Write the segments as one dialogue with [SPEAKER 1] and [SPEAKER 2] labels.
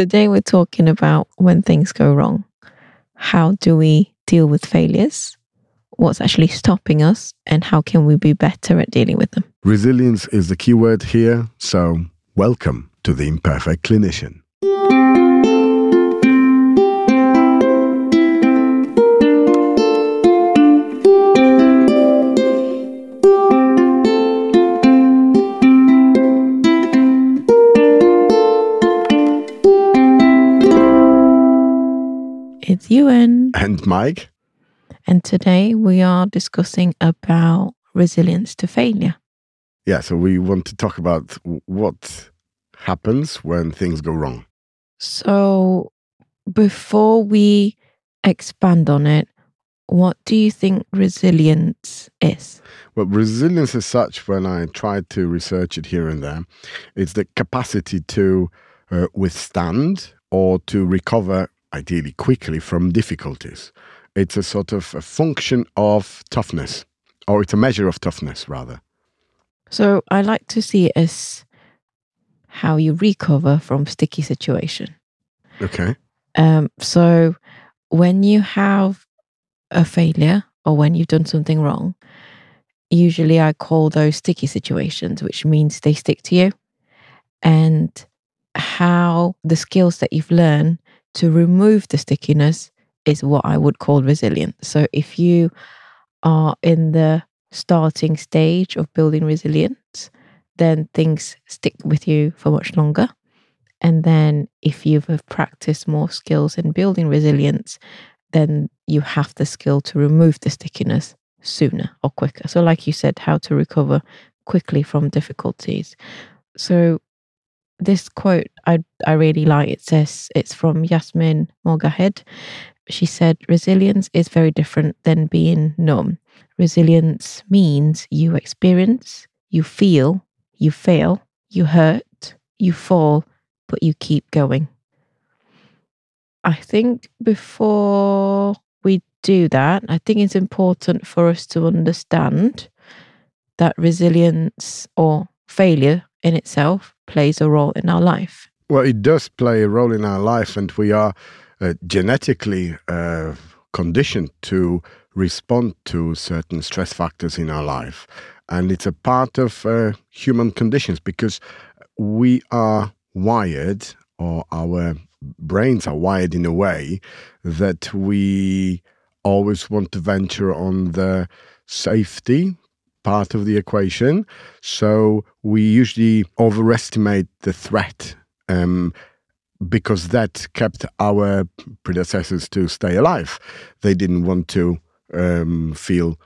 [SPEAKER 1] Today we're talking about when things go wrong. How do we deal with failures? What's actually stopping us? And how can we be better at dealing with them?
[SPEAKER 2] Resilience is the key word here. So, welcome to the Imperfect Clinician.
[SPEAKER 1] It's Yuen.
[SPEAKER 2] And Mike,
[SPEAKER 1] And today we are discussing about resilience to failure.
[SPEAKER 2] yeah, so we want to talk about what happens when things go wrong.
[SPEAKER 1] So, before we expand on it, what do you think resilience is?
[SPEAKER 2] Well, resilience is such, when I tried to research it here and there, it's the capacity to uh, withstand or to recover, ideally quickly, from difficulties. It's a sort of a function of toughness, or it's a measure of toughness, rather.
[SPEAKER 1] So, I like to see it as how you recover from sticky situation.
[SPEAKER 2] Okay.
[SPEAKER 1] Um, so, when you have a failure or when you've done something wrong, usually I call those sticky situations, which means they stick to you. And how the skills that you've learned to remove the stickiness is what I would call resilient. So, if you are in the starting stage of building resilience, then things stick with you for much longer. And then if you've have practiced more skills in building resilience, then you have the skill to remove the stickiness sooner or quicker. So, like you said, how to recover quickly from difficulties. So, this quote I, I really like. It says it's from Yasmin Mogahed. She said, Resilience is very different than being numb. Resilience means you experience, you feel, you fail, you hurt, you fall, but you keep going. I think before we do that, I think it's important for us to understand that resilience or failure in itself plays a role in our life.
[SPEAKER 2] Well, it does play a role in our life, and we are uh, genetically uh, conditioned to respond to certain stress factors in our life. And it's a part of uh, human conditions because we are wired, or our brains are wired in a way that we always want to venture on the safety part of the equation. So we usually overestimate the threat um, because that kept our predecessors to stay alive. They didn't want to um, feel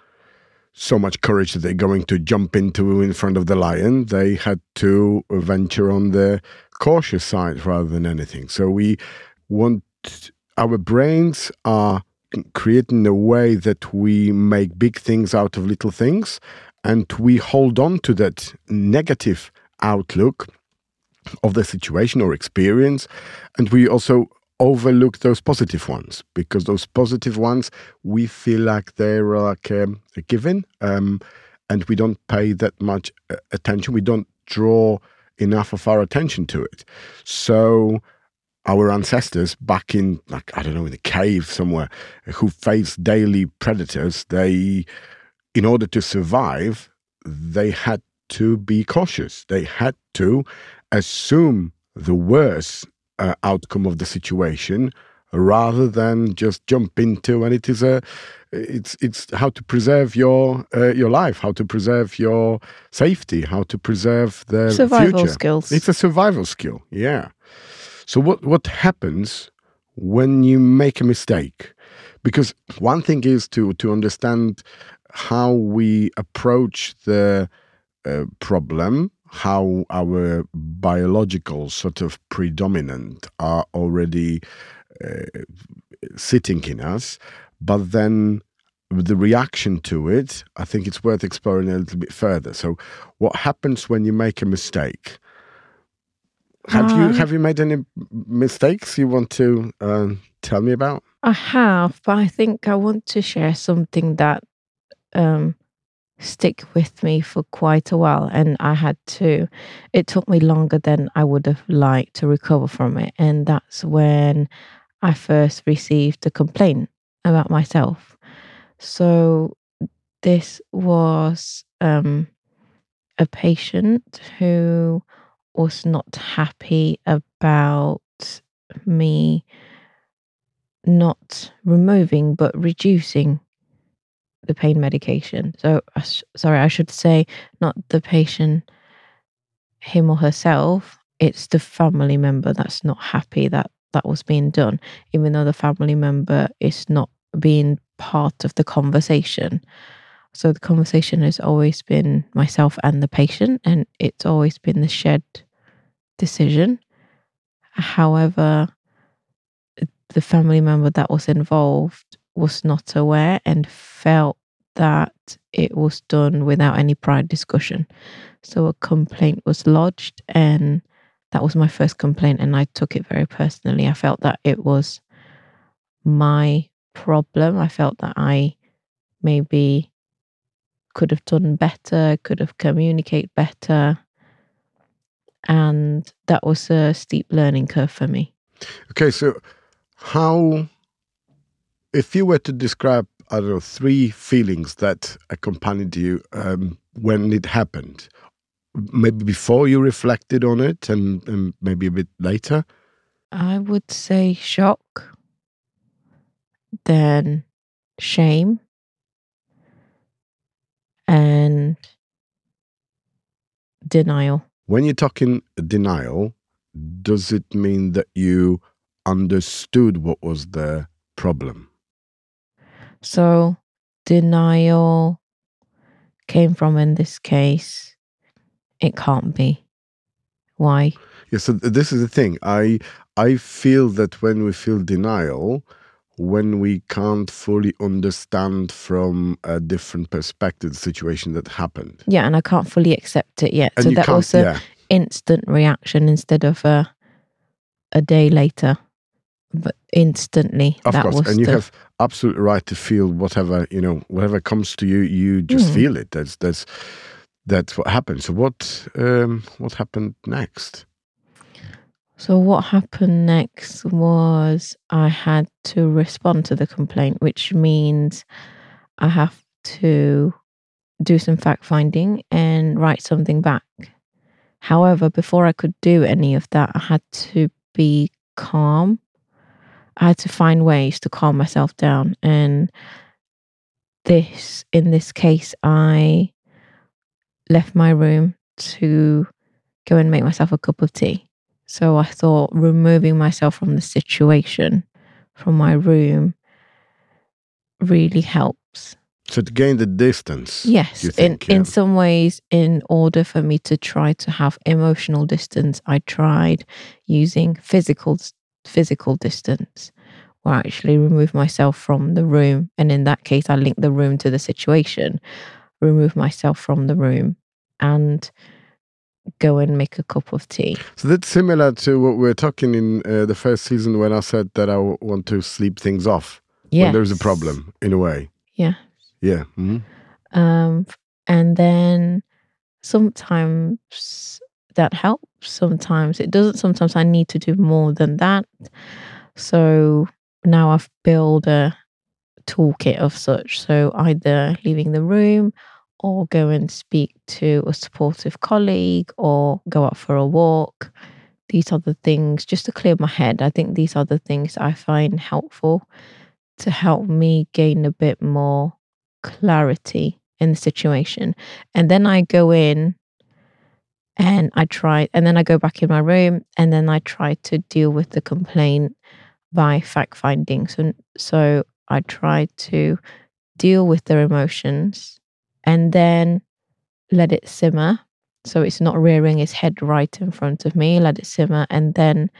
[SPEAKER 2] so much courage that they're going to jump into in front of the lion. They had to venture on the cautious side rather than anything. So we want our brains are creating a way that we make big things out of little things and we hold on to that negative outlook of the situation or experience and we also overlook those positive ones because those positive ones we feel like they're like um, a given um, and we don't pay that much uh, attention. We don't draw enough of our attention to it. So our ancestors back in like i don't know in a cave somewhere who faced daily predators they in order to survive they had to be cautious. They had to assume the worst uh, outcome of the situation rather than just jump into and it is a it's it's how to preserve your uh, your life how to preserve your safety how to preserve the
[SPEAKER 1] Survival
[SPEAKER 2] future.
[SPEAKER 1] skills.
[SPEAKER 2] it's a survival skill yeah so what what happens when you make a mistake? Because one thing is to to understand how we approach the uh, problem how our biological sort of predominant are already uh, sitting in us but then the reaction to it i think it's worth exploring a little bit further. So what happens when you make a mistake have you have you made any mistakes you want to uh, tell me about?
[SPEAKER 1] I have, but I think I want to share something that um, stick with me for quite a while and I had to. It took me longer than I would have liked to recover from it and that's when I first received a complaint about myself. So this was um, a patient who was not happy about me not removing but reducing the pain medication. So, sorry, I should say not the patient, him or herself. It's the family member that's not happy that that was being done, even though the family member is not being part of the conversation. So, the conversation has always been myself and the patient, and it's always been the shared decision. However, the family member that was involved was not aware and felt that it was done without any prior discussion. So a complaint was lodged, and that was my first complaint, and I took it very personally. I felt that it was my problem. I felt that I maybe could have done better, could have communicated better. And that was a steep learning curve for me.
[SPEAKER 2] Okay, so how if you were to describe, I don't know, three feelings that accompanied you um, when it happened, maybe before you reflected on it and, and maybe a bit later?
[SPEAKER 1] I would say shock, then shame, and denial.
[SPEAKER 2] When you're talking denial, does it mean that you understood what was the problem?
[SPEAKER 1] So, denial came from in this case, it can't be. Why?
[SPEAKER 2] Yeah, so this is the thing. I I feel that when we feel denial, when we can't fully understand from a different perspective the situation that happened.
[SPEAKER 1] Yeah, and I can't fully accept it yet.
[SPEAKER 2] And
[SPEAKER 1] so that was a
[SPEAKER 2] yeah.
[SPEAKER 1] instant reaction instead of a a day later. But instantly,
[SPEAKER 2] Of
[SPEAKER 1] that
[SPEAKER 2] course,
[SPEAKER 1] was
[SPEAKER 2] and you have absolute right to feel whatever you know, whatever comes to you. You just
[SPEAKER 1] Mm.
[SPEAKER 2] feel it. That's that's that's what happened. So what um, what happened next?
[SPEAKER 1] So what happened next was I had to respond to the complaint, which means I have to do some fact finding and write something back. However, before I could do any of that, I had to be calm. I had to find ways to calm myself down. And this, in this case, I left my room to go and make myself a cup of tea. So I thought removing myself from the situation, from my room, really helps.
[SPEAKER 2] So to gain the distance.
[SPEAKER 1] Yes,
[SPEAKER 2] think,
[SPEAKER 1] in
[SPEAKER 2] yeah.
[SPEAKER 1] in some ways, in order for me to try to have emotional distance, I tried using physical physical distance, where I actually remove myself from the room, and in that case, I link the room to the situation, remove myself from the room, and go and make a cup of tea.
[SPEAKER 2] So that's similar to what we were talking in uh, the first season when I said that I w- want to sleep things off
[SPEAKER 1] Yeah,
[SPEAKER 2] when there's a problem, in a way.
[SPEAKER 1] Yeah.
[SPEAKER 2] Yeah. mhm.
[SPEAKER 1] Um, and then sometimes that helps, sometimes it doesn't. Sometimes I need to do more than that. So now I've built a toolkit of such. So either leaving the room or go and speak to a supportive colleague or go out for a walk. These are the things just to clear my head. I think these are the things I find helpful to help me gain a bit more clarity in the situation. And then I go in and I try, and then I go back in my room and then I try to deal with the complaint by fact finding. So, so I try to deal with their emotions and then let it simmer. So it's not rearing its head right in front of me, let it simmer. And then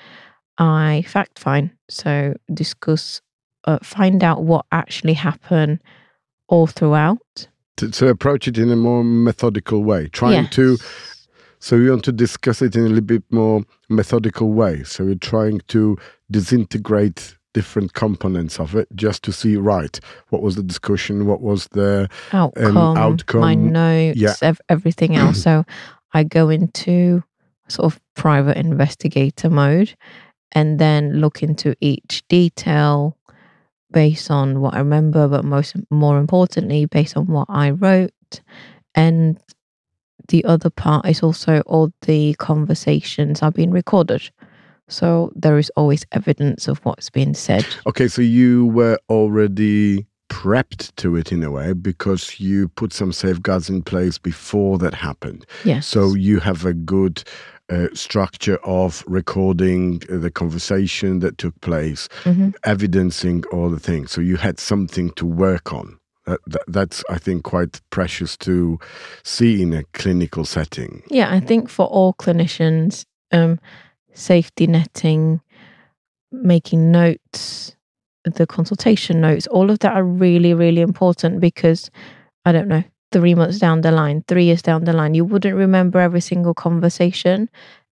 [SPEAKER 1] I fact find. So discuss, uh, find out what actually happened all throughout.
[SPEAKER 2] To, to approach it in a more methodical way, trying
[SPEAKER 1] Yeah.
[SPEAKER 2] to. So you want to discuss it in a little bit more methodical way. So you're trying to disintegrate different components of it just to see right what was the discussion what was the
[SPEAKER 1] outcome,
[SPEAKER 2] um, outcome.
[SPEAKER 1] my notes,
[SPEAKER 2] Yeah.
[SPEAKER 1] ev- everything else. so I go into sort of private investigator mode and then look into each detail based on what I remember, but most more importantly, based on what I wrote. And the other part is also all the conversations are being recorded. So there is always evidence of what's being said.
[SPEAKER 2] Okay, so you were already prepped to it in a way because you put some safeguards in place before that happened.
[SPEAKER 1] Yes.
[SPEAKER 2] So you have a good uh, structure of recording uh, the conversation that took place,
[SPEAKER 1] Mhm.
[SPEAKER 2] evidencing all the things. So you had something to work on. That, that, that's, I think, quite precious to see in a clinical setting.
[SPEAKER 1] Yeah, I think for all clinicians, um, safety netting, making notes, the consultation notes, all of that are really, really important because I don't know, three months down the line, three years down the line, you wouldn't remember every single conversation.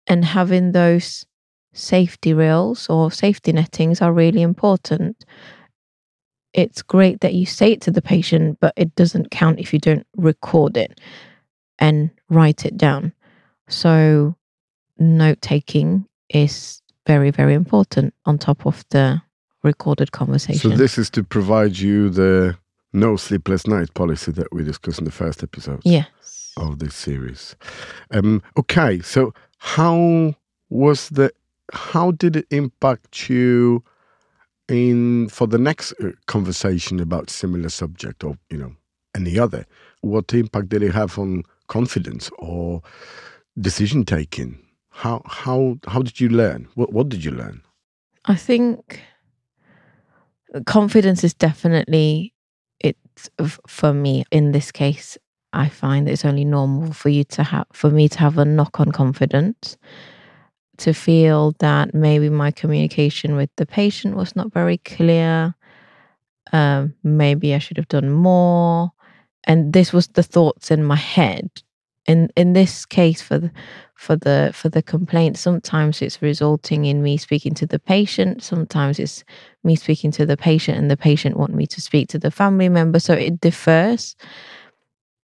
[SPEAKER 1] And having those safety rails or safety nettings are really important. It's great that you say it to the patient, but it doesn't count if you don't record it and write it down. So, note taking is very, very important on top of the recorded conversation.
[SPEAKER 2] So this is to provide you the no sleepless night policy that we discussed in the first episode.
[SPEAKER 1] yes.
[SPEAKER 2] of this series. Um, okay, so how was the how did it impact you in for the next uh, conversation about similar subject or you know any other? What impact did it have on confidence or decision taking? How how how did you learn? What what did you learn?
[SPEAKER 1] I think confidence is definitely it's for me in this case. I find it's only normal for you to have for me to have a knock on confidence, to feel that maybe my communication with the patient was not very clear. Um, maybe I should have done more, and this was the thoughts in my head. In in this case, for the for the for the complaint, sometimes it's resulting in me speaking to the patient. Sometimes it's me speaking to the patient, and the patient want me to speak to the family member. So it differs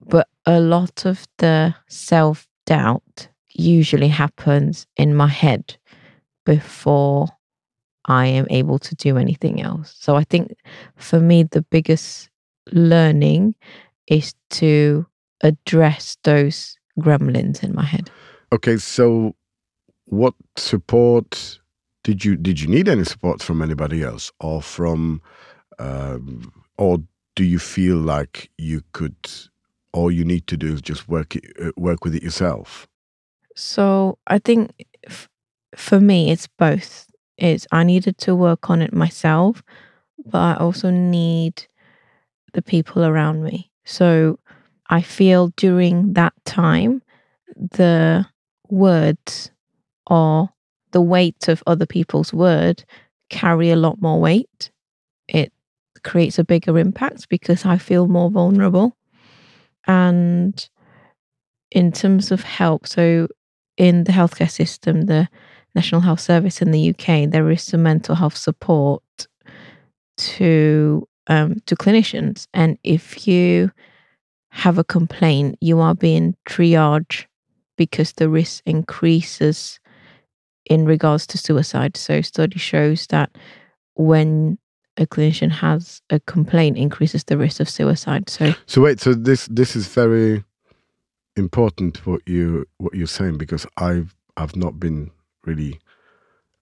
[SPEAKER 1] but a lot of the self doubt usually happens in my head before I am able to do anything else. So I think for me, the biggest learning is to address those gremlins in my head.
[SPEAKER 2] Okay, so what support did you did you need any support from anybody else or from um, or do you feel like you could all you need to do is just work it, uh, work with it yourself?
[SPEAKER 1] So I think f- for me, it's both. It's I needed to work on it myself, but I also need the people around me. So I feel during that time, the words or the weight of other people's word carry a lot more weight. It creates a bigger impact because I feel more vulnerable. And in terms of help, so in the healthcare system, the National Health Service in the UK, there is some mental health support to um, to clinicians, and if you have a complaint, you are being triaged because the risk increases in regards to suicide. So, study shows that when a clinician has a complaint, increases the risk of suicide. So,
[SPEAKER 2] So wait, so this this is very important what you what you're saying because I've I've not been really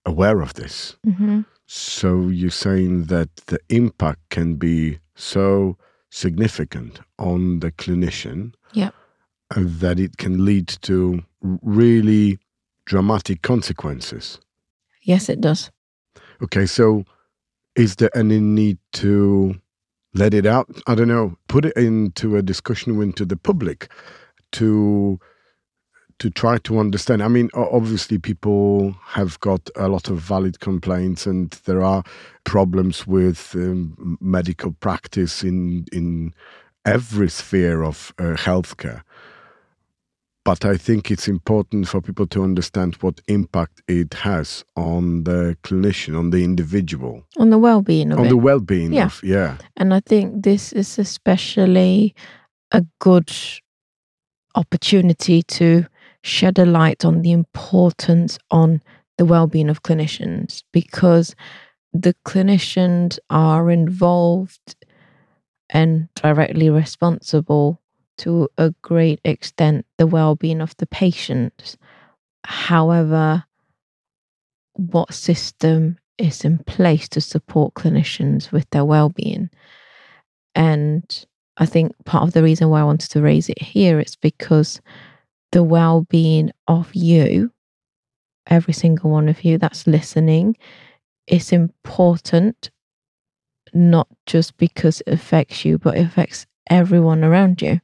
[SPEAKER 2] aware of this. Mm-hmm. So you're saying that the impact can be so significant on the clinician that it can lead to really dramatic consequences.
[SPEAKER 1] yes, it does.
[SPEAKER 2] Okay, so is there any need to let it out? I don't know, put it into a discussion into the public to to try to understand. I mean, obviously, people have got a lot of valid complaints, and there are problems with um, medical practice in in every sphere of uh, healthcare. but I think it's important for people to understand what impact it has on the clinician, on the individual,
[SPEAKER 1] On the well being of
[SPEAKER 2] on
[SPEAKER 1] it.
[SPEAKER 2] the well-being
[SPEAKER 1] Yeah.
[SPEAKER 2] of yeah.
[SPEAKER 1] And I think this is especially a good opportunity to shed a light on the importance on the well-being of clinicians because the clinicians are involved and directly responsible to a great extent the well-being of the patients. However what system is in place to support clinicians with their well-being? And i think part of the reason why i wanted to raise it here is because the well-being of you every single one of you that's listening it's important not just because it affects you but it affects everyone around you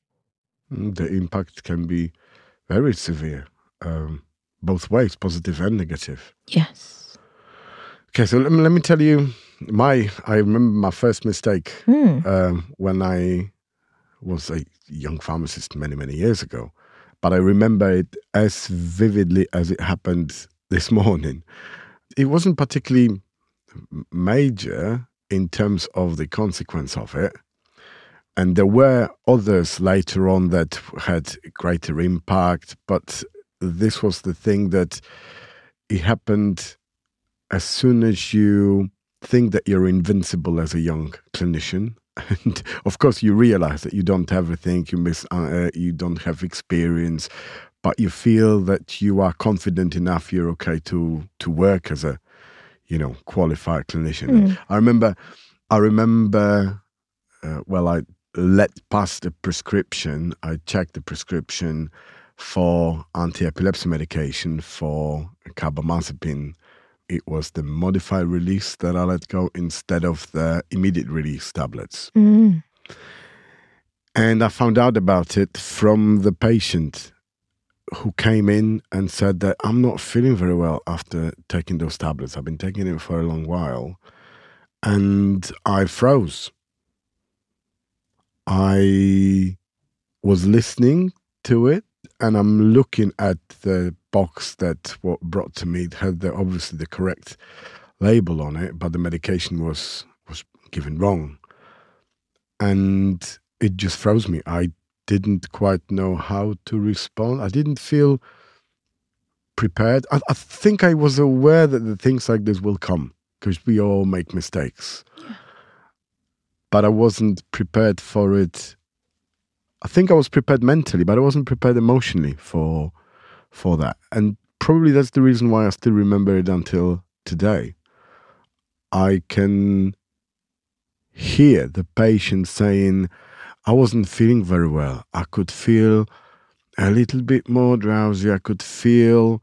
[SPEAKER 2] Mm, The impact can be very severe, um, both ways, positive and negative.
[SPEAKER 1] yes
[SPEAKER 2] Okay, so let me, let me tell you my. I remember my first mistake
[SPEAKER 1] Hmm.
[SPEAKER 2] um, when I was a young pharmacist many many years ago, but I remember it as vividly as it happened this morning. It wasn't particularly major in terms of the consequence of it. And there were others later on that had greater impact, but this was the thing that it happened as soon as you think that you're invincible as a young clinician. And of course, you realize that you don't have everything, you miss, uh, you don't have experience, but you feel that you are confident enough, you're okay to to work as a, you know, qualified clinician.
[SPEAKER 1] Mm.
[SPEAKER 2] I remember, I remember, uh, well, I let pass the prescription. I checked the prescription for anti-epilepsy medication for carbamazepine. It was the modified release that I let go instead of the immediate release tablets.
[SPEAKER 1] Mm.
[SPEAKER 2] And I found out about it from the patient who came in and said that I'm not feeling very well after taking those tablets. I've been taking it for a long while. And I froze. I was listening to it and I'm looking at the box that what brought to me. Had the, obviously the correct label on it, but the medication was was given wrong. And it just froze me. I didn't quite know how to respond. I didn't feel prepared. I, I think I was aware that the things like this will come because we all make mistakes. But I wasn't prepared for it. I think I was prepared mentally, but I wasn't prepared emotionally for for that. And probably that's the reason why I still remember it until today. I can hear the patient saying, I wasn't feeling very well. I could feel a little bit more drowsy. I could feel,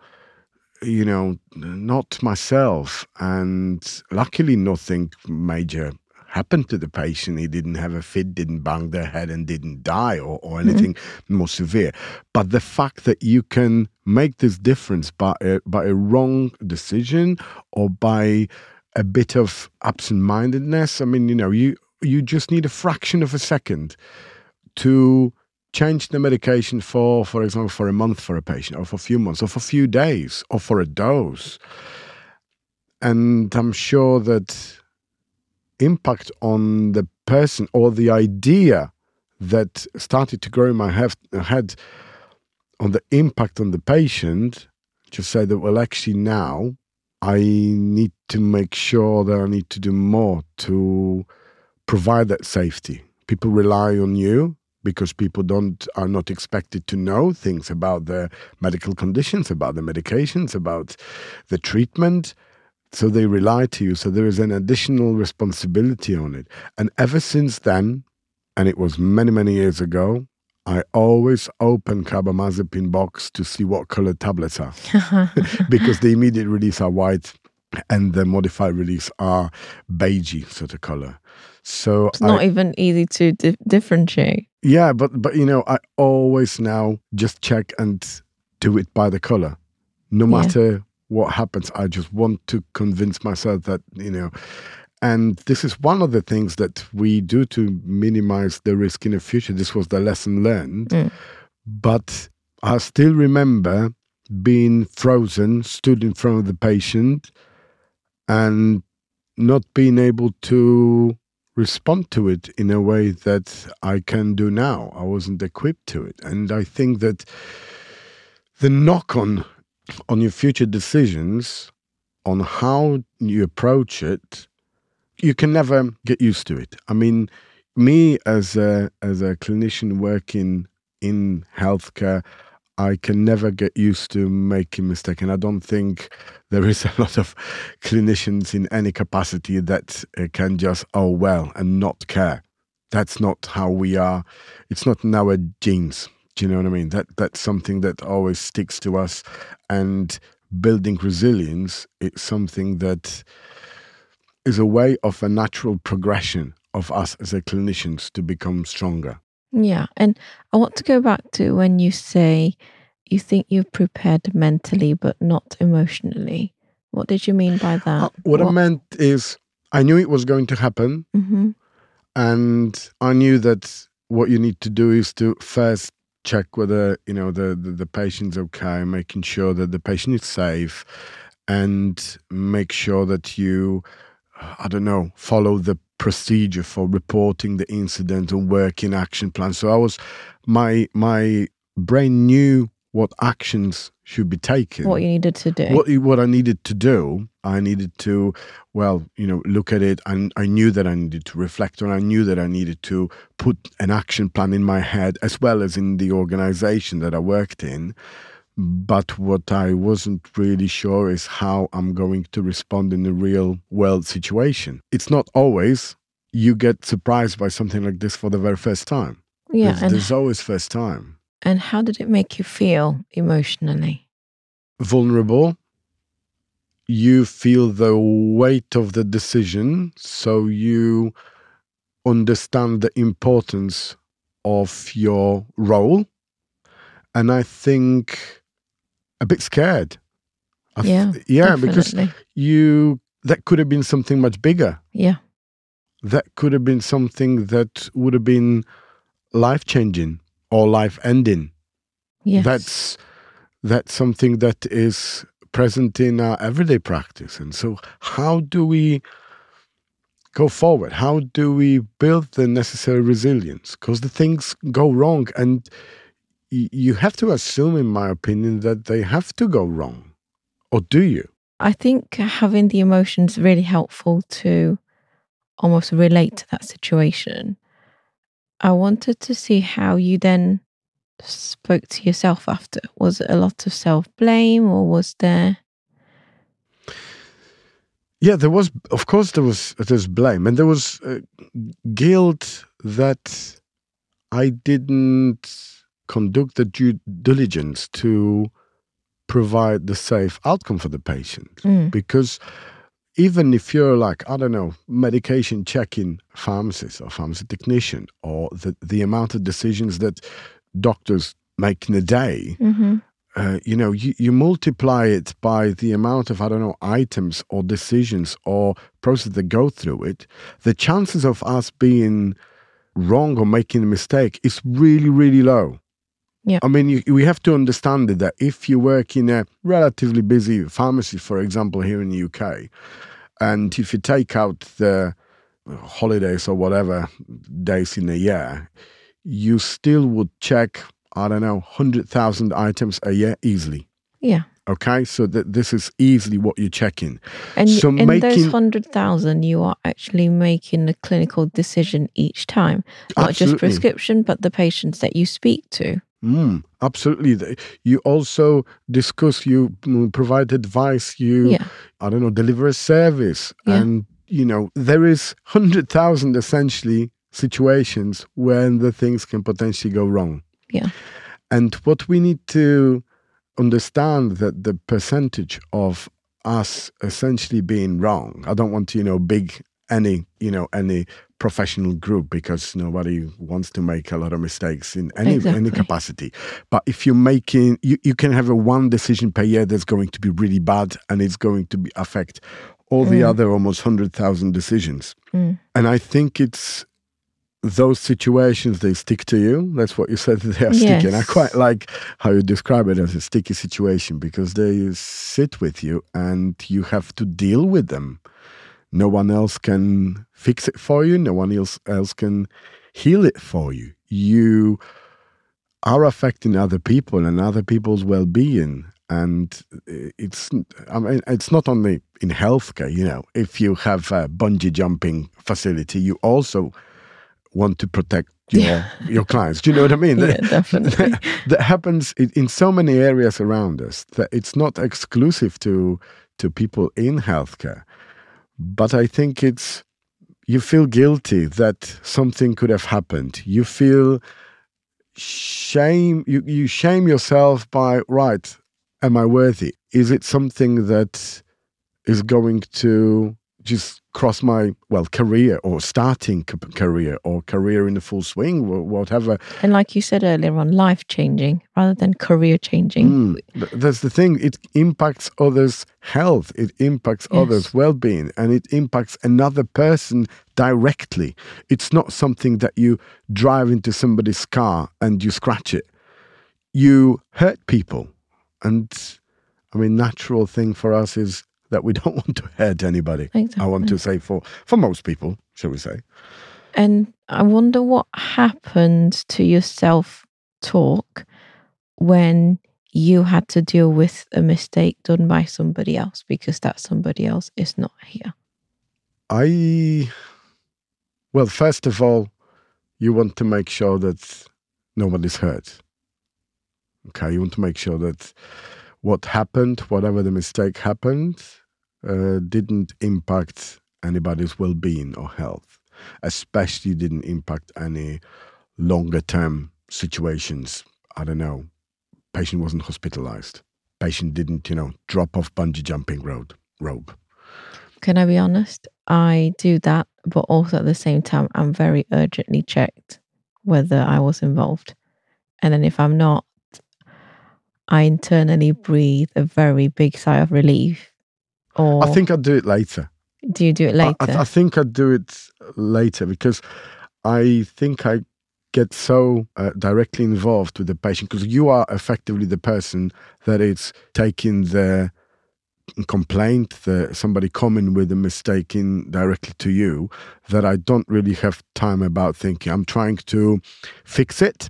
[SPEAKER 2] you know, not myself. And luckily, nothing major happened to the patient. He didn't have a fit, didn't bang their head, and didn't die or, or mm-hmm. anything more severe. But the fact that you can make this difference by a, by a wrong decision or by a bit of absent-mindedness. I mean, you know, you you just need a fraction of a second to change the medication for, for example, for a month for a patient, or for a few months, or for a few days, or for a dose. And I'm sure that impact on the person or the idea that started to grow in my head on the impact on the patient, just say that, well, actually, now I need to make sure that I need to do more to provide that safety. People rely on you because people don't are not expected to know things about their medical conditions, about the medications, about the treatment. So they rely to you. So there is an additional responsibility on it. And ever since then, and it was many, many years ago, I always open carbamazepine box to see what color tablets are because the immediate release are white and the modified release are beigey sort of color. So
[SPEAKER 1] it's not even easy to di- differentiate.
[SPEAKER 2] yeah, but but you know, I always now just check and do it by the color. No
[SPEAKER 1] Yeah.
[SPEAKER 2] What happens, I just want to convince myself that, you know, and this is one of the things that we do to minimize the risk in the future. This was the lesson learned.
[SPEAKER 1] Mm.
[SPEAKER 2] But I still remember being frozen, stood in front of the patient, and not being able to respond to it in a way that I can do now. I wasn't equipped to it. And I think that the knock on on your future decisions on how you approach it, you can never get used to it. I mean, me as a as a clinician working in healthcare, I can never get used to making mistakes, and I don't think there is a lot of clinicians in any capacity that uh, can just oh well and not care. That's not how we are. It's not in our genes. Do you know what I mean? That that's something that always sticks to us, and building resilience is something that is a way of a natural progression of us as a clinicians to become stronger.
[SPEAKER 1] Yeah. And I want to go back to when you say you think you've prepared mentally but not emotionally. What did you mean by that?
[SPEAKER 2] Uh, what, what, I meant is I knew it was going to happen.
[SPEAKER 1] Mm-hmm.
[SPEAKER 2] And I knew that what you need to do is to first check whether you know the, the, the patient's okay, making sure that the patient is safe, and make sure that you, I don't know, follow the procedure for reporting the incident and working action plan. So I was, my my brain knew what actions should be taken.
[SPEAKER 1] What you needed to do.
[SPEAKER 2] What what I needed to do. I needed to, well, you know, look at it, and I knew that I needed to reflect on. I knew that I needed to put an action plan in my head as well as in the organization that I worked in. But what I wasn't really sure is how I'm going to respond in a real world situation. It's not always you get surprised by something like this for the very first time.
[SPEAKER 1] Yeah,
[SPEAKER 2] there's, there's always first time.
[SPEAKER 1] And how did it make you feel emotionally?
[SPEAKER 2] Vulnerable. You feel the weight of the decision, so you understand the importance of your role. And I think a bit scared.
[SPEAKER 1] Th- yeah,
[SPEAKER 2] yeah, definitely. because you that could have been something much bigger.
[SPEAKER 1] Yeah,
[SPEAKER 2] that could have been something that would have been life changing or life ending.
[SPEAKER 1] Yes,
[SPEAKER 2] that's that's something that is present in our everyday practice. And so, how do we go forward? How do we build the necessary resilience? Because the things go wrong, and you have to assume, in my opinion, that they have to go wrong. Or do you?
[SPEAKER 1] I think having the emotions really helpful to almost relate to that situation. I wanted to see how you then spoke to yourself after. Was it a lot of self blame or was there?
[SPEAKER 2] Yeah, there was. Of course, there was. There's blame, and there was uh, guilt that I didn't conduct the due diligence to provide the safe outcome for the patient.
[SPEAKER 1] Mm.
[SPEAKER 2] Because even if you're like, I don't know, medication checking pharmacist or pharmacy technician, or the, the amount of decisions that doctors make in a day,
[SPEAKER 1] mm-hmm.
[SPEAKER 2] uh, you know, you, you multiply it by the amount of, I don't know, items or decisions or process that go through it, the chances of us being wrong or making a mistake is really, really low.
[SPEAKER 1] Yeah. I
[SPEAKER 2] mean, you, we have to understand that if you work in a relatively busy pharmacy, for example, here in the UK, and if you take out the holidays or whatever days in a year, you still would check, I don't know, 100,000 items a year easily.
[SPEAKER 1] Yeah.
[SPEAKER 2] Okay, so that this is easily what you're checking.
[SPEAKER 1] And
[SPEAKER 2] so
[SPEAKER 1] in making, those hundred thousand, you are actually making a clinical decision each time, not absolutely. just prescription, but the patients that you speak to.
[SPEAKER 2] Mm, absolutely. You also discuss, you mm, provide advice, you,
[SPEAKER 1] yeah.
[SPEAKER 2] I don't know, deliver a service.
[SPEAKER 1] Yeah.
[SPEAKER 2] And, you know, there is 100,000 essentially situations when the things can potentially go wrong.
[SPEAKER 1] Yeah.
[SPEAKER 2] And what we need to understand that the percentage of us essentially being wrong, I don't want to, you know, big any, you know, any professional group because nobody wants to make a lot of mistakes in any
[SPEAKER 1] exactly.
[SPEAKER 2] any capacity. But if you're making, you, you can have a one decision per year that's going to be really bad and it's going to be affect all mm. the other almost hundred thousand decisions.
[SPEAKER 1] Mm.
[SPEAKER 2] And I think it's those situations they stick to you. That's what you said. They are sticking. I quite like how you describe it as a sticky situation because they sit with you and you have to deal with them. No one else can fix it for you. No one else else can heal it for you. You are affecting other people and other people's well-being and uh, it's i mean it's not only in healthcare you know if you have a bungee jumping facility you also want to protect your your clients do you know what i mean
[SPEAKER 1] Yeah, definitely.
[SPEAKER 2] that, that happens in, in so many areas around us that it's not exclusive to to people in healthcare but i think it's you feel guilty that something could have happened. You feel shame you, you shame yourself by right am i worthy? Is it something that is going to just cross my well career or starting career or career in the full swing wh- whatever.
[SPEAKER 1] And like you said earlier on, life changing rather than career changing.
[SPEAKER 2] Mm, that's the thing. It impacts others health. It impacts
[SPEAKER 1] Yes.
[SPEAKER 2] others well-being and it impacts another person directly. It's not something that you drive into somebody's car and you scratch it. You hurt people. And i mean natural thing for us is that we don't want to hurt anybody i want to say for for most people shall we say
[SPEAKER 1] And I wonder what happened to your self talk when you had to deal with a mistake done by somebody else because that somebody else is not here.
[SPEAKER 2] I, well, first of all, you want to make sure that nobody's hurt. Okay, you want to make sure that what happened, whatever the mistake happened, uh, didn't impact anybody's well being or health, especially didn't impact any longer term situations. I don't know, patient wasn't hospitalized, patient didn't, you know, drop off bungee jumping road, rope.
[SPEAKER 1] Can I be honest? I do that, but also at the same time, I'm very urgently checked whether I was involved. And then if I'm not, I internally breathe a very big sigh of relief. Or
[SPEAKER 2] I think I'd do it later.
[SPEAKER 1] do you do it later?
[SPEAKER 2] I, I think I'd do it later because I think I get so uh, directly involved with the patient because you are effectively the person that is taking the complaint, the somebody coming with a mistake in directly to you that I don't really have time about thinking. I'm trying to fix it,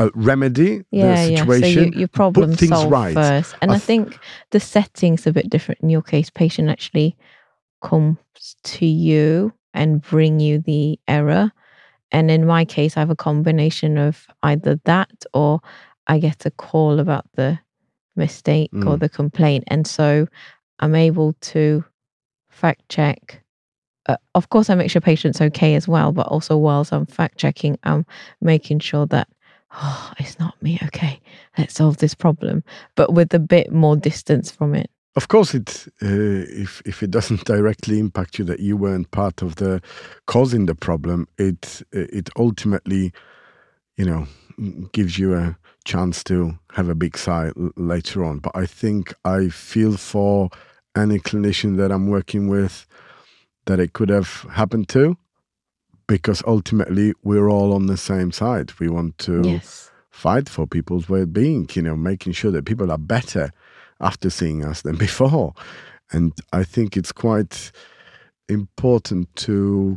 [SPEAKER 2] uh, remedy
[SPEAKER 1] yeah,
[SPEAKER 2] the
[SPEAKER 1] yeah.
[SPEAKER 2] situation,
[SPEAKER 1] So you, you problem
[SPEAKER 2] things right.
[SPEAKER 1] first. And
[SPEAKER 2] I
[SPEAKER 1] I, think the setting's a bit different in your case. Patient actually comes to you and bring you the error. And in my case, I have a combination of either that or I get a call about the mistake or
[SPEAKER 2] Mm.
[SPEAKER 1] the complaint. And so I'm able to fact check. Uh, of course, I make sure patient's okay as well, but also whilst I'm fact checking, I'm making sure that, oh, it's not me. Okay, let's solve this problem, but with a bit more distance from it.
[SPEAKER 2] Of course, it uh, if if it doesn't directly impact you that you weren't part of the causing the problem, it it ultimately, you know, gives you a chance to have a big sigh later on. But I think I feel for any clinician that I'm working with that it could have happened to, because ultimately we're all on the same side. We want to
[SPEAKER 1] Yes.
[SPEAKER 2] fight for people's well-being you know making sure that people are better after seeing us than before and i think it's quite important to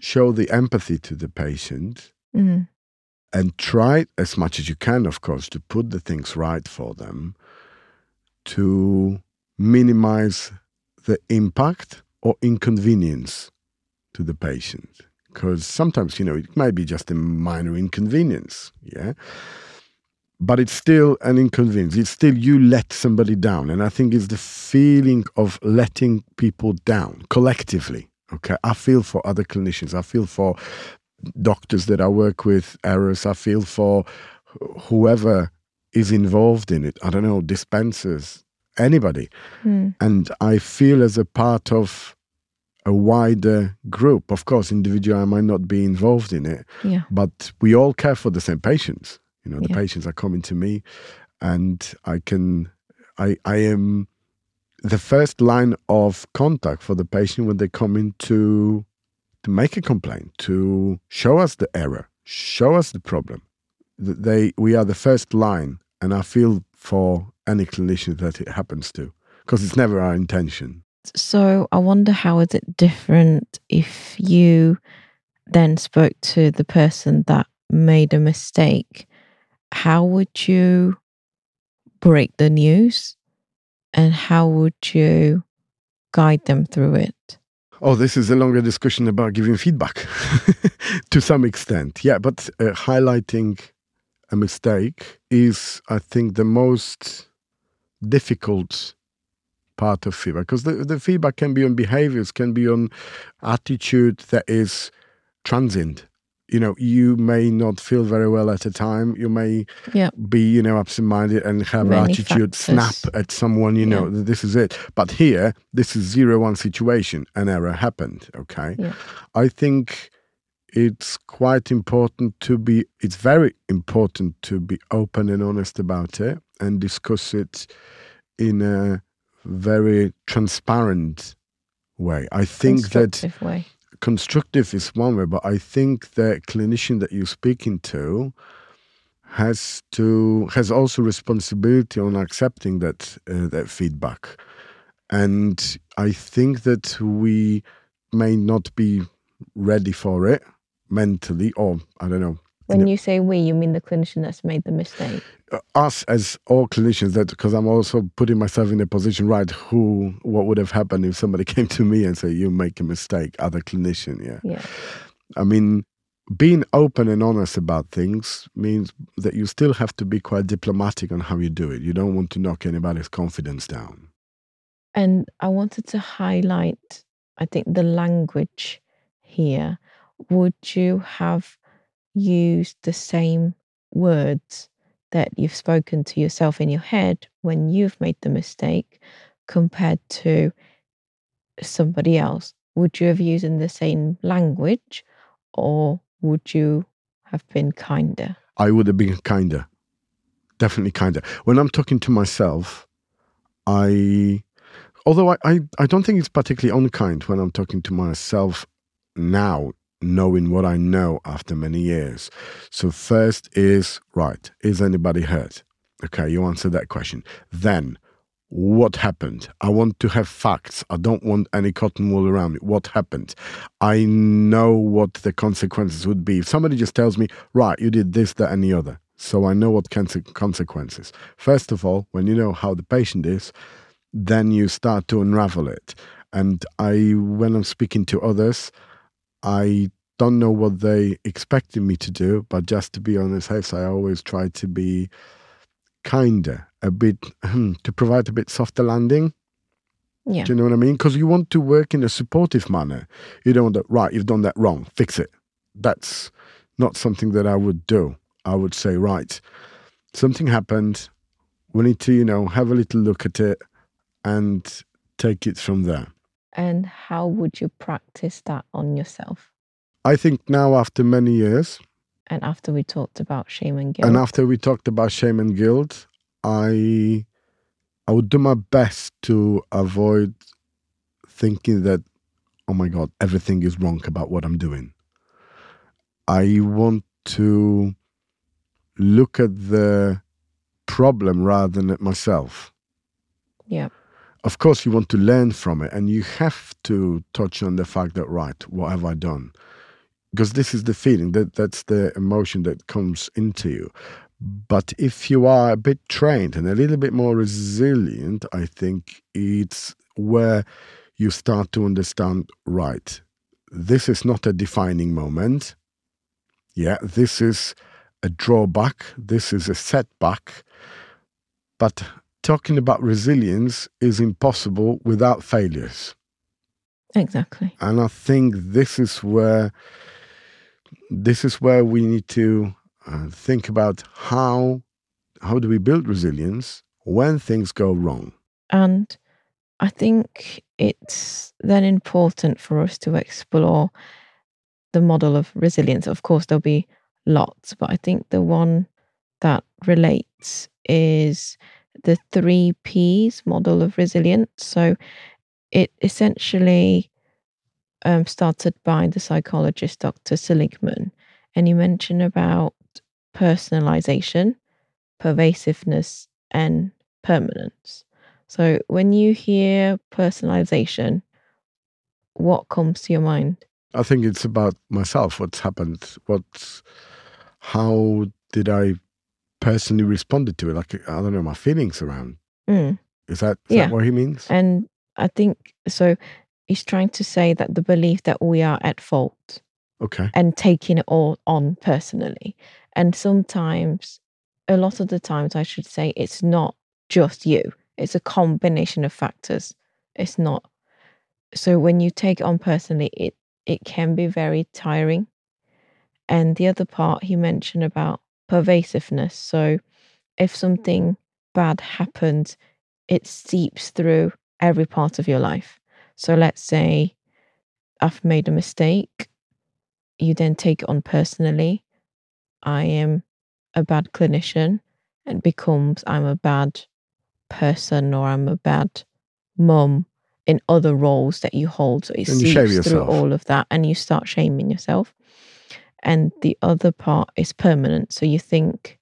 [SPEAKER 2] show the empathy to the patient
[SPEAKER 1] Mm.
[SPEAKER 2] and try as much as you can of course to put the things right for them to minimize the impact or inconvenience to the patient. Because sometimes you know it might be just a minor inconvenience yeah? But it's still an inconvenience. It's still you let somebody down and i think it's the feeling of letting people down collectively okay? I feel for other clinicians. I feel for doctors that i work with errors i feel for whoever is involved in it. I don't know dispensers anybody.
[SPEAKER 1] Mm.
[SPEAKER 2] and I feel as a part of a wider group. Of course, individually, I might not be involved in it,
[SPEAKER 1] Yeah.
[SPEAKER 2] but we all care for the same patients. You know, the
[SPEAKER 1] Yeah.
[SPEAKER 2] patients are coming to me, and I can, I, I am the first line of contact for the patient when they come into to make a complaint, to show us the error, show us the problem. They, we are the first line, and I feel for any clinician that it happens to, because it's never our intention.
[SPEAKER 1] So I wonder how is it different if you then spoke to the person that made a mistake? How would you break the news, and how would you guide them through it?
[SPEAKER 2] Oh, this is a longer discussion about giving feedback to some extent. Yeah, but uh, highlighting a mistake is, I think, the most difficult part of feedback because the, the feedback can be on behaviors, can be on attitude that is transient you know you may not feel very well at a time you may
[SPEAKER 1] yeah.
[SPEAKER 2] be you know absent-minded and have Many an attitude factors. snap at someone you yeah. know this is it but here this is zero one situation an error happened okay
[SPEAKER 1] yeah.
[SPEAKER 2] i think it's quite important to be it's very important to be open and honest about it and discuss it in a very transparent way. I think that
[SPEAKER 1] way.
[SPEAKER 2] constructive is one way, but I think the clinician that you're speaking to has to has also responsibility on accepting that uh, that feedback, and I think that we may not be ready for it mentally, or I don't know,
[SPEAKER 1] when you say we, you mean the clinician that's made the mistake?
[SPEAKER 2] Uh, us as all clinicians, that because I'm also putting myself in a position, right? Who, what would have happened if somebody came to me and said, "You make a mistake," other clinician, yeah.
[SPEAKER 1] Yeah.
[SPEAKER 2] I mean, being open and honest about things means that you still have to be quite diplomatic on how you do it. You don't want to knock anybody's confidence down.
[SPEAKER 1] And I wanted to highlight, I think, the language here. Would you have use the same words that you've spoken to yourself in your head when you've made the mistake compared to somebody else? Would you have used in the same language or would you have been kinder?
[SPEAKER 2] I would have been kinder. Definitely kinder. When I'm talking to myself, I although I, I, I don't think it's particularly unkind when I'm talking to myself now knowing what I know after many years. So, first is right, is anybody hurt? Okay, you answer that question. Then, what happened? I want to have facts. I don't want any cotton wool around me. What happened? I know what the consequences would be. If somebody just tells me, right, you did this, that, and the other. So I know what consequences. First of all, when you know how the patient is, then you start to unravel it. And I, when I'm speaking to others, I don't know what they expected me to do, but just to be on the safe side, I always try to be kinder, a bit hmm, to provide a bit softer landing.
[SPEAKER 1] Yeah.
[SPEAKER 2] Do you know what I mean? Because you want to work in a supportive manner. You don't want to, right, you've done that wrong, fix it. That's not something that I would do. I would say, right, something happened. We need to, you know, have a little look at it and take it from there.
[SPEAKER 1] And how would you practice that on yourself?
[SPEAKER 2] I think now, after many years,
[SPEAKER 1] and after we talked about shame and guilt,
[SPEAKER 2] and after we talked about shame and guilt, I I would do my best to avoid thinking that, oh my God, everything is wrong about what I'm doing. I want to look at the problem rather than at myself.
[SPEAKER 1] Yeah
[SPEAKER 2] of course you want to learn from it and you have to touch on the fact that right what have i done? Because this is the feeling that that's the emotion that comes into you. But if you are a bit trained and a little bit more resilient i think it's where you start to understand right this is not a defining moment. Yeah this is a drawback this is a setback. But talking about resilience is impossible without failures.
[SPEAKER 1] Exactly.
[SPEAKER 2] And I think this is where this is where we need to uh, think about how how do we build resilience when things go wrong.
[SPEAKER 1] And I think it's then important for us to explore the model of resilience. Of course, there'll be lots, but I think the one that relates is the three P's model of resilience. So it essentially um, started by the psychologist Dr. Seligman, and he mentioned about personalization, pervasiveness, and permanence. So when you hear personalization, what comes to your mind?
[SPEAKER 2] I think it's about myself. What's happened? What's how did I personally responded to it? Like I don't know my feelings around.
[SPEAKER 1] Mm.
[SPEAKER 2] Is that, is
[SPEAKER 1] Yeah.
[SPEAKER 2] that what he means?
[SPEAKER 1] And I think so. He's trying to say that the belief that we are at fault
[SPEAKER 2] Okay.
[SPEAKER 1] and taking it all on personally. And sometimes, a lot of the times, I should say, it's not just you, it's a combination of factors. It's not. So when you take it on personally, it, it can be very tiring. And the other part he mentioned about pervasiveness. So if something bad happens, it seeps through every part of your life. So let's say I've made a mistake you then take it on personally. I am a bad clinician and becomes I'm a bad person or I'm a bad mum in other roles that you hold. So it
[SPEAKER 2] And
[SPEAKER 1] seeps through all of that and you start shaming yourself. And the other part is permanent. So you think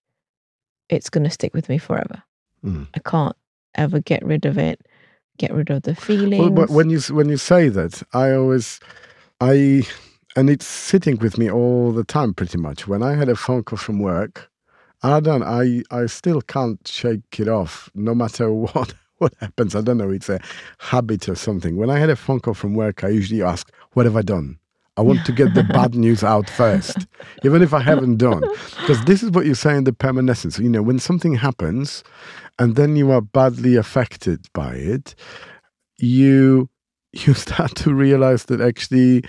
[SPEAKER 1] it's going to stick with me forever.
[SPEAKER 2] Mm.
[SPEAKER 1] I can't ever get rid of it, get rid of the feelings.
[SPEAKER 2] Well, but when you when you say that, I always, I, and it's sitting with me all the time, pretty much. When I had a phone call from work, I don't, I I still can't shake it off, no matter what what happens. I don't know. It's a habit or something. When I had a phone call from work, I usually ask, "What have I done?" I want to get the bad news out first, even if I haven't done. Because this is what you say in the permanence. You know, when something happens and then you are badly affected by it, you you start to realize that actually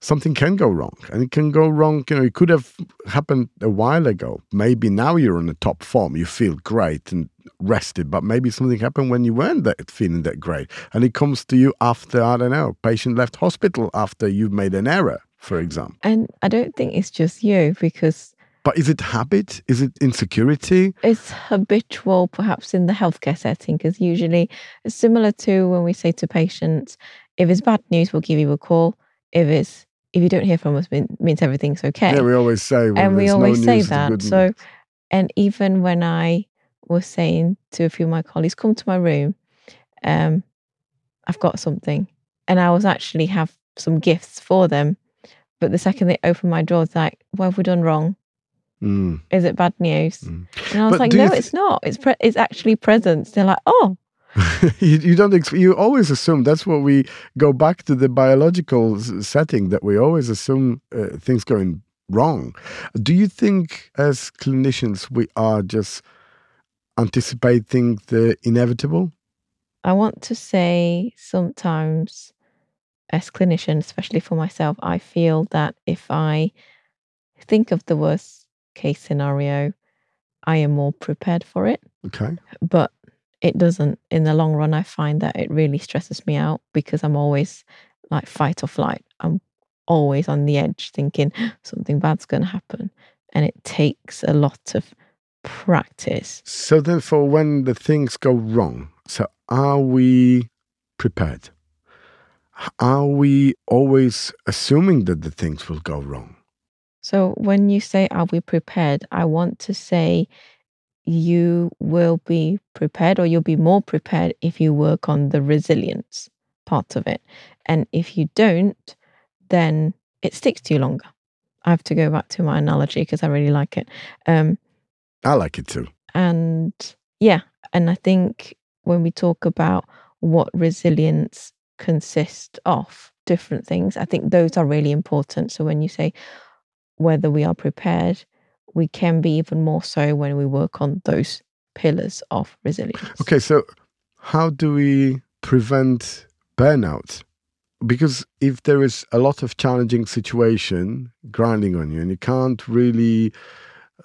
[SPEAKER 2] something can go wrong and it can go wrong you know it could have happened a while ago. Maybe now you're on the top form you feel great and rested but maybe something happened when you weren't that feeling that great and it comes to you after i don't know patient left hospital after you've made an error for example.
[SPEAKER 1] And I don't think it's just you because
[SPEAKER 2] but is it habit? Is it insecurity?
[SPEAKER 1] It's habitual perhaps in the healthcare setting because usually it's similar to when we say to patients if it's bad news we'll give you a call. If it's if you don't hear from us mean, means everything's okay.
[SPEAKER 2] Yeah we always say
[SPEAKER 1] and we
[SPEAKER 2] there's no
[SPEAKER 1] always say that. so and even when i was saying to a few of my colleagues come to my room um i've got something. And i was actually have some gifts for them. But the second they open my door it's like what have we done wrong?
[SPEAKER 2] Mm.
[SPEAKER 1] is it bad news?
[SPEAKER 2] Mm.
[SPEAKER 1] and i was
[SPEAKER 2] But
[SPEAKER 1] like no
[SPEAKER 2] thi-
[SPEAKER 1] it's not. It's pre- it's actually presents they're like oh
[SPEAKER 2] you, you don't ex- you always assume that's what we go back to the biological setting that we always assume uh, things going wrong. Do you think as clinicians we are just anticipating the inevitable?
[SPEAKER 1] I want to say sometimes, as clinician, especially for myself, I feel that if I think of the worst case scenario, I am more prepared for it.
[SPEAKER 2] okay.
[SPEAKER 1] But it doesn't, in the long run, I find that it really stresses me out because I'm always like fight or flight. I'm always on the edge thinking something bad's going to happen. And it takes a lot of practice.
[SPEAKER 2] so therefore when the things go wrong so are we prepared are we always assuming that the things will go wrong
[SPEAKER 1] So when you say, Are we prepared? I want to say you will be prepared or you'll be more prepared if you work on the resilience part of it. And if you don't, then it sticks to you longer. I have to go back to my analogy because I really like it. Um,
[SPEAKER 2] i like it too
[SPEAKER 1] and yeah, and I think when we talk about what resilience consists of, different things, I think those are really important. So when you say whether we are prepared, we can be even more so when we work on those pillars of resilience.
[SPEAKER 2] Okay, so how do we prevent burnout? Because if there is a lot of challenging situation grinding on you and you can't really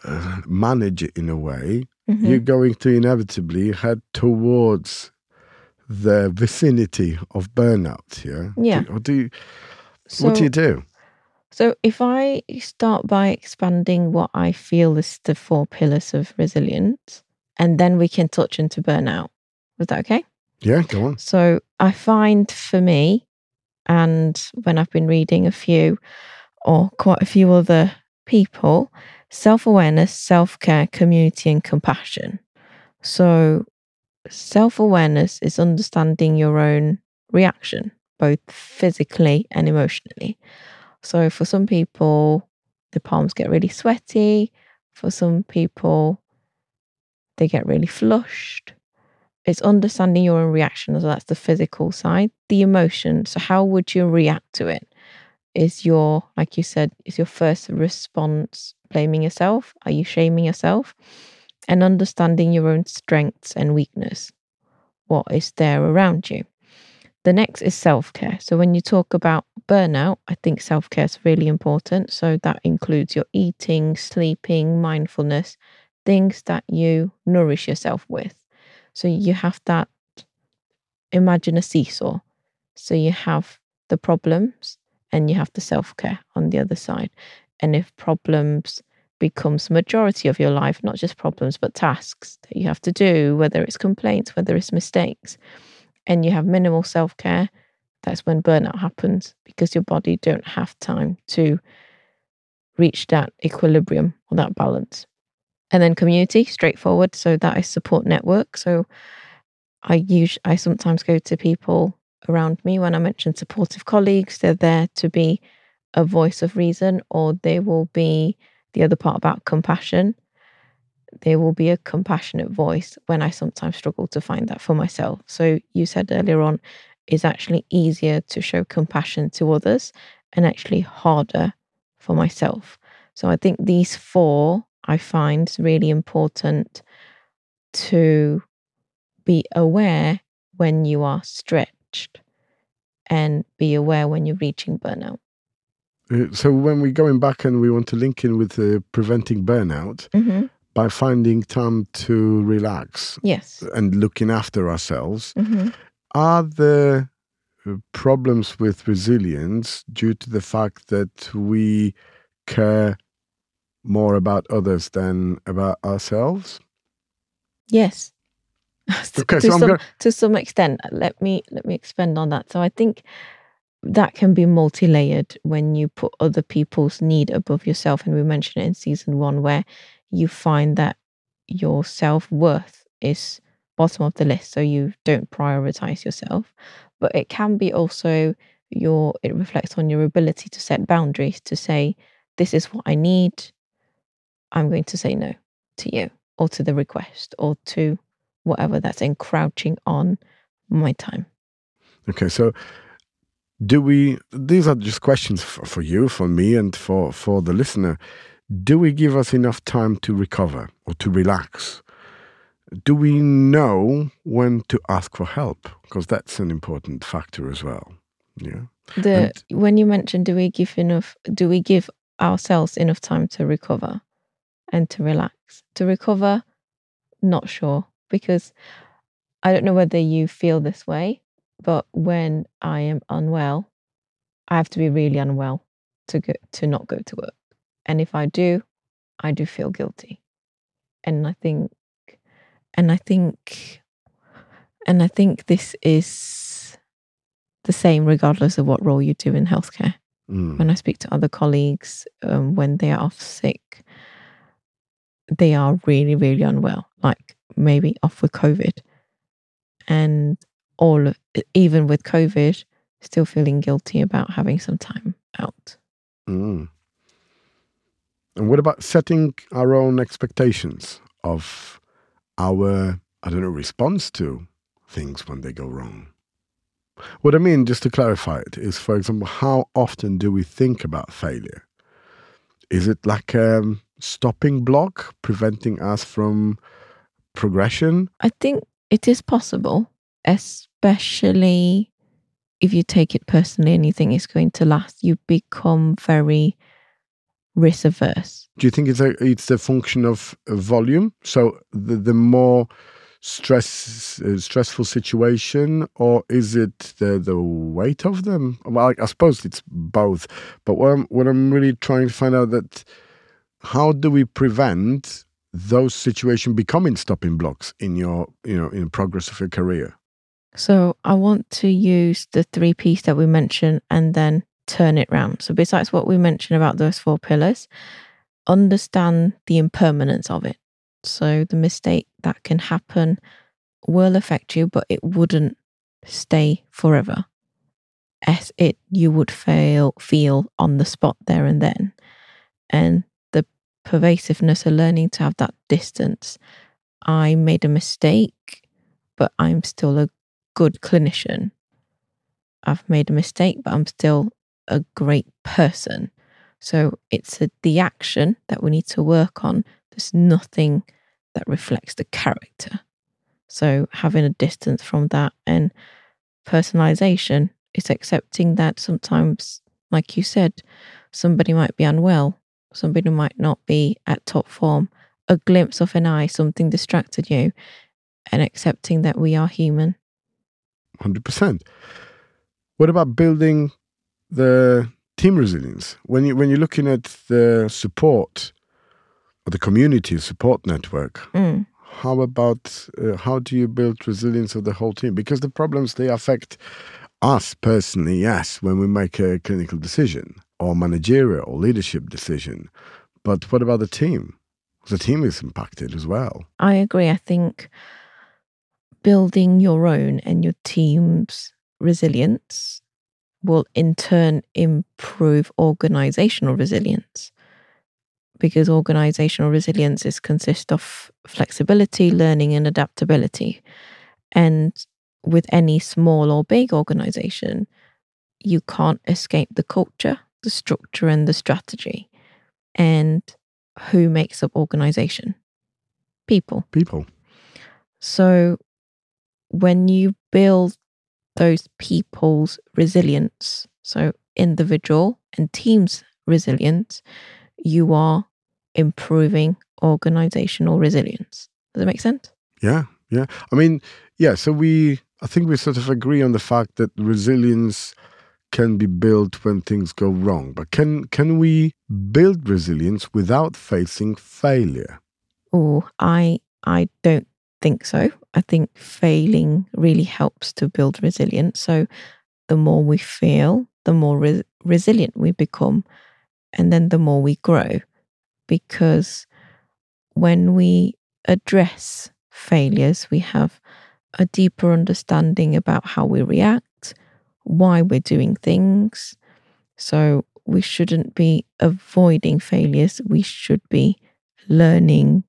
[SPEAKER 2] uh, manage it in a way,
[SPEAKER 1] Mhm.
[SPEAKER 2] you're going to inevitably head towards the vicinity of burnout. Yeah.
[SPEAKER 1] Yeah.
[SPEAKER 2] Do, or do you,
[SPEAKER 1] So,
[SPEAKER 2] what do you do?
[SPEAKER 1] So if I start by expanding what I feel is the four pillars of resilience, and then we can touch into burnout. Was that okay?
[SPEAKER 2] Yeah, go on.
[SPEAKER 1] So I find for me, and when I've been reading a few or quite a few other people, self awareness, self care, community, and compassion. So, self awareness is understanding your own reaction, both physically and emotionally. So, for some people, the palms get really sweaty. For some people, they get really flushed. It's understanding your own reaction. So, that's the physical side. The emotion. So, how would you react to it? Is your, like you said, is your first response blaming yourself? Are you shaming yourself? And understanding your own strengths and weakness. What is there around you? The next is self care. So, when you talk about burnout, I think self care is really important. So, that includes your eating, sleeping, mindfulness, things that you nourish yourself with. So, you have that, imagine a seesaw. So, you have the problems and you have the self care on the other side. And if problems becomes majority of your life, not just problems, but tasks that you have to do, whether it's complaints, whether it's mistakes, and you have minimal self care, that's when burnout happens because your body don't have time to reach that equilibrium or that balance. And then community, straightforward. So that is support network. So I use I sometimes go to people around me when I mention supportive colleagues. They're there to be a voice of reason, or they will be the other part about compassion. There will be a compassionate voice when I sometimes struggle to find that for myself. So you said earlier on, it's actually easier to show compassion to others and actually harder for myself. So I think these four I find really important to be aware when you are stretched and be aware when you're reaching burnout.
[SPEAKER 2] Uh, so when we're going back and we want to link in with uh, preventing burnout
[SPEAKER 1] Mm-hmm.
[SPEAKER 2] By finding time to relax
[SPEAKER 1] Yes.
[SPEAKER 2] and looking after ourselves,
[SPEAKER 1] Mm-hmm.
[SPEAKER 2] are there uh, problems with resilience due to the fact that we care more about others than about ourselves?
[SPEAKER 1] Yes.
[SPEAKER 2] Okay,
[SPEAKER 1] to
[SPEAKER 2] so
[SPEAKER 1] some
[SPEAKER 2] gonna-
[SPEAKER 1] to some extent, let me let me expand on that. So I think that can be multi-layered when you put other people's need above yourself, and we mentioned it in season one, where you find that your self worth is bottom of the list, so you don't prioritize yourself. But it can be also your it reflects on your ability to set boundaries to say, this is what I need. I'm going to say no to you or to the request or to whatever that's encroaching on my time.
[SPEAKER 2] Okay, so do we? These are just questions for, for you, for me, and for for the listener. Do we give us enough time to recover or to relax? Do we know when to ask for help? Because that's an important factor as well. Yeah.
[SPEAKER 1] The when you mentioned do we give enough do we give ourselves enough time to recover and to relax? To recover, not sure because I don't know whether you feel this way, but when I am unwell, I have to be really unwell to go to not go to work. And if I do, I do feel guilty. And I think and I think and I think this is the same regardless of what role you do in healthcare.
[SPEAKER 2] Mm.
[SPEAKER 1] When I speak to other colleagues, um, when they are off sick, they are really, really unwell, like maybe off with COVID. And all, of, even with COVID, still feeling guilty about having some time out.
[SPEAKER 2] Mm. And what about setting our own expectations of our, I don't know, response to things when they go wrong? What I mean, just to clarify it, is for example, how often do we think about failure? Is it like a stopping block preventing us from progression?
[SPEAKER 1] I think it is possible, especially if you take it personally and you think it's going to last. You become very risk averse.
[SPEAKER 2] Do you think it's a it's a function of volume? So the the more stress uh, stressful situation, or is it the the weight of them? Well, I, I suppose it's both. But what I'm what I'm really trying to find out that how do we prevent those situations becoming stopping blocks in your you know in progress of your career?
[SPEAKER 1] So I want to use the three P's that we mentioned and then turn it round. So besides what we mentioned about those four pillars, understand the impermanence of it. So the mistake that can happen will affect you, but it wouldn't stay forever. As it you would fail feel on the spot there and then. And the pervasiveness of learning to have that distance. I made a mistake, but I'm still a good clinician. I've made a mistake, but I'm still a great person. So it's a, the action that we need to work on. There's nothing that reflects the character. So having a distance from that and personalization is accepting that sometimes, like you said, somebody might be unwell, somebody might not be at top form, a glimpse of an eye, something distracted you, and accepting that we are human.
[SPEAKER 2] 100%. What about building the team resilience? When you when you're looking at the support or the community support network,
[SPEAKER 1] Mm.
[SPEAKER 2] how about uh, how do you build resilience of the whole team? Because the problems they affect us personally, yes, when we make a clinical decision or managerial or leadership decision. But what about the team? The team is impacted as well.
[SPEAKER 1] I agree. I think building your own and your team's resilience will in turn improve organizational resilience because organizational resilience is consist of flexibility, learning and adaptability. And with any small or big organization, you can't escape the culture, the structure and the strategy. And who makes up organization? People.
[SPEAKER 2] People.
[SPEAKER 1] So when you build those people's resilience, so individual and teams resilience, you are improving organizational resilience. Does that make sense?
[SPEAKER 2] Yeah, yeah. I mean, yeah. So we, I think we sort of agree on the fact that resilience can be built when things go wrong. But can can we build resilience without facing failure?
[SPEAKER 1] Oh, I I don't think so. I think failing really helps to build resilience. So the more we fail, the more re- resilient we become, and then the more we grow. Because when we address failures, we have a deeper understanding about how we react, why we're doing things. So we shouldn't be avoiding failures. We should be learning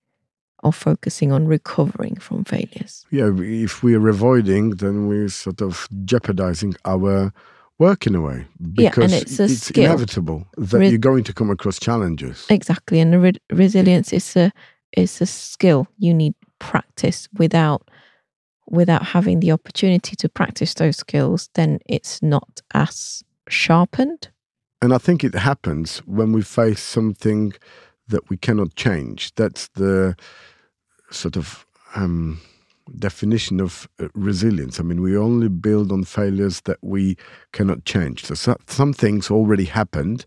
[SPEAKER 1] or focusing on recovering from failures.
[SPEAKER 2] Yeah, if we're avoiding, then we're sort of jeopardizing our work in a way
[SPEAKER 1] Yeah,
[SPEAKER 2] because
[SPEAKER 1] it's a skill.
[SPEAKER 2] inevitable that
[SPEAKER 1] Re-
[SPEAKER 2] you're going to come across challenges.
[SPEAKER 1] Exactly, and the re- resilience is a is a skill you need practice without without having the opportunity to practice those skills. Then it's not as sharpened.
[SPEAKER 2] And I think it happens when we face something that we cannot change. That's the sort of um, definition of uh, resilience. I mean, we only build on failures that we cannot change. So, so some things already happened,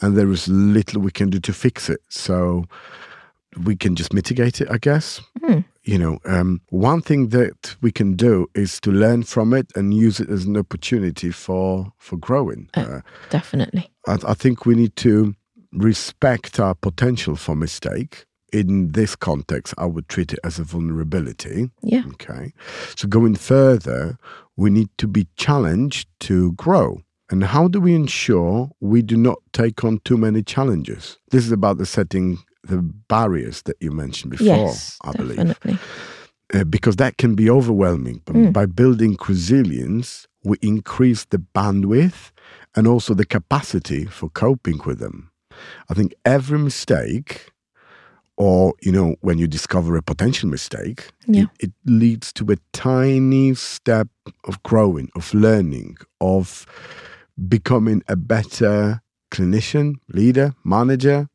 [SPEAKER 2] and there is little we can do to fix it. So we can just mitigate it, I guess.
[SPEAKER 1] Hmm.
[SPEAKER 2] You know, um, one thing that we can do is to learn from it and use it as an opportunity for for growing.
[SPEAKER 1] Uh,
[SPEAKER 2] Uh,
[SPEAKER 1] Definitely.
[SPEAKER 2] I, I think we need to respect our potential for mistake. In this context, I would treat it as a vulnerability.
[SPEAKER 1] Yeah.
[SPEAKER 2] Okay. So going further, we need to be challenged to grow. And how do we ensure we do not take on too many challenges? This is about the setting the barriers that you mentioned before,
[SPEAKER 1] yes.
[SPEAKER 2] I believe
[SPEAKER 1] definitely.
[SPEAKER 2] uh, because that can be overwhelming. But
[SPEAKER 1] Mm.
[SPEAKER 2] by building resilience, we increase the bandwidth and also the capacity for coping with them. I think every mistake, or you know, when you discover a potential mistake,
[SPEAKER 1] Yeah.
[SPEAKER 2] it, it leads to a tiny step of growing, of learning, of becoming a better clinician, leader, manager,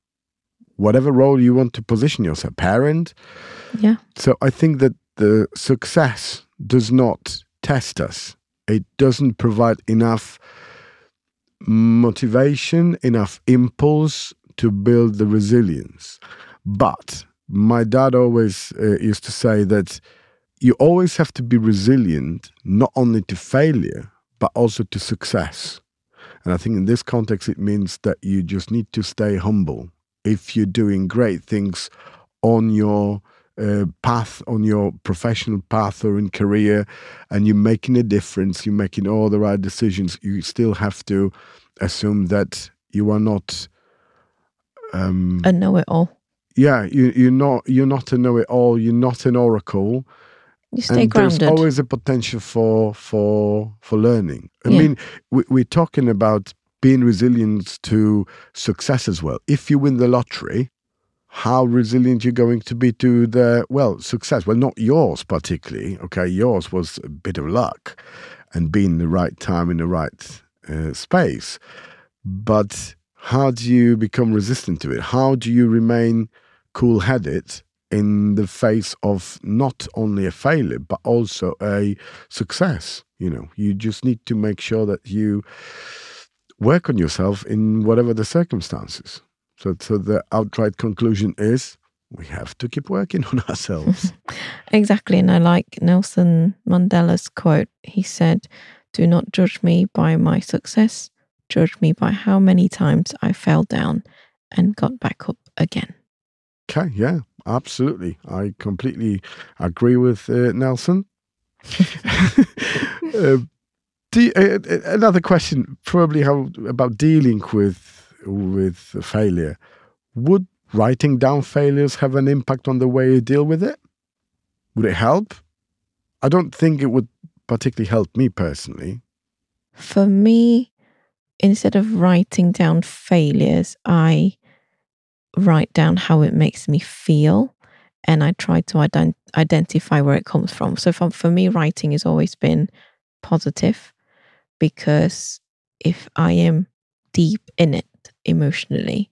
[SPEAKER 2] whatever role you want to position yourself, parent,
[SPEAKER 1] Yeah.
[SPEAKER 2] so I think that the success does not test us. It doesn't provide enough motivation, enough impulse to build the resilience. But my dad always uh, used to say that you always have to be resilient, not only to failure, but also to success. And I think in this context, it means that you just need to stay humble. If you're doing great things on your uh, path, on your professional path or in career, and you're making a difference, you're making all the right decisions, you still have to assume that you are not
[SPEAKER 1] um, a know-it-all.
[SPEAKER 2] Yeah, you, you're not. You're not a know-it-all. You're not an oracle.
[SPEAKER 1] You stay and grounded.
[SPEAKER 2] There's always a potential for for for learning. I yeah. mean, we, we're talking about being resilient to success as well. If you win the lottery, how resilient you're going to be to the well success well not yours particularly okay yours was a bit of luck and being the right time in the right uh, space but how do you become resistant to it how do you remain cool-headed in the face of not only a failure but also a success you know you just need to make sure that you work on yourself in whatever the circumstances so, so the outright conclusion is we have to keep working on ourselves.
[SPEAKER 1] exactly. And I like Nelson Mandela's quote. He said, Do not judge me by my success, judge me by how many times I fell down and got back up again.
[SPEAKER 2] Okay, yeah, absolutely. I completely agree with uh, Nelson. uh, you, uh, uh, another question, probably how about dealing with with failure. Would writing down failures have an impact on the way you deal with it? Would it help? I don't think it would particularly help me personally.
[SPEAKER 1] For me, instead of writing down failures, I write down how it makes me feel and I try to ident- identify where it comes from. So for, for me, writing has always been positive because if I am deep in it, emotionally,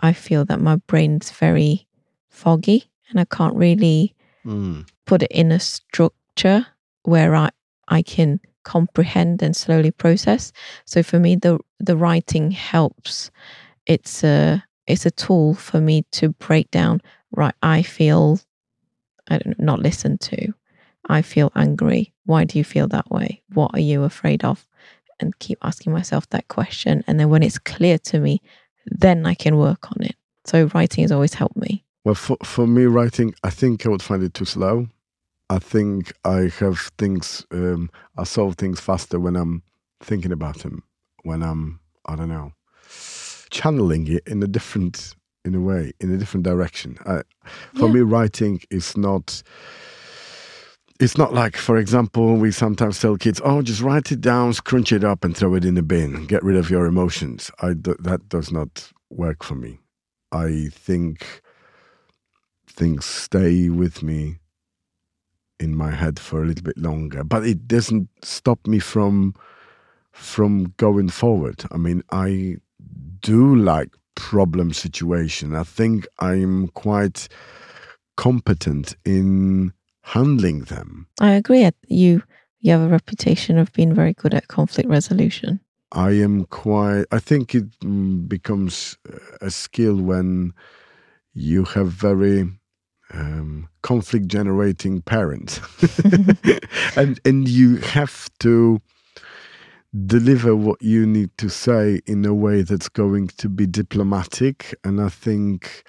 [SPEAKER 1] I feel that my brain's very foggy and I can't really mm. put it in a structure where I, I can comprehend and slowly process. So for me the the writing helps. It's a it's a tool for me to break down right I feel I don't know, not listened to. I feel angry. Why do you feel that way? What are you afraid of? and keep asking myself that question. And then when it's clear to me, then I can work on it. So writing has always helped me.
[SPEAKER 2] Well, for, for me, writing, I think I would find it too slow. I think I have things, um, I solve things faster when I'm thinking about them, when I'm, I don't know, channeling it in a different, in a way, in a different direction. I, for yeah. me, writing is not it's not like, for example, we sometimes tell kids, "Oh, just write it down, scrunch it up, and throw it in the bin. Get rid of your emotions." I that does not work for me. I think things stay with me in my head for a little bit longer, but it doesn't stop me from from going forward. I mean, I do like problem situation. I think I'm quite competent in handling them.
[SPEAKER 1] I agree. You you have a reputation of being very good at conflict resolution.
[SPEAKER 2] I am quite. I think it becomes a skill when you have very um, conflict generating parents, and and you have to deliver what you need to say in a way that's going to be diplomatic. And I think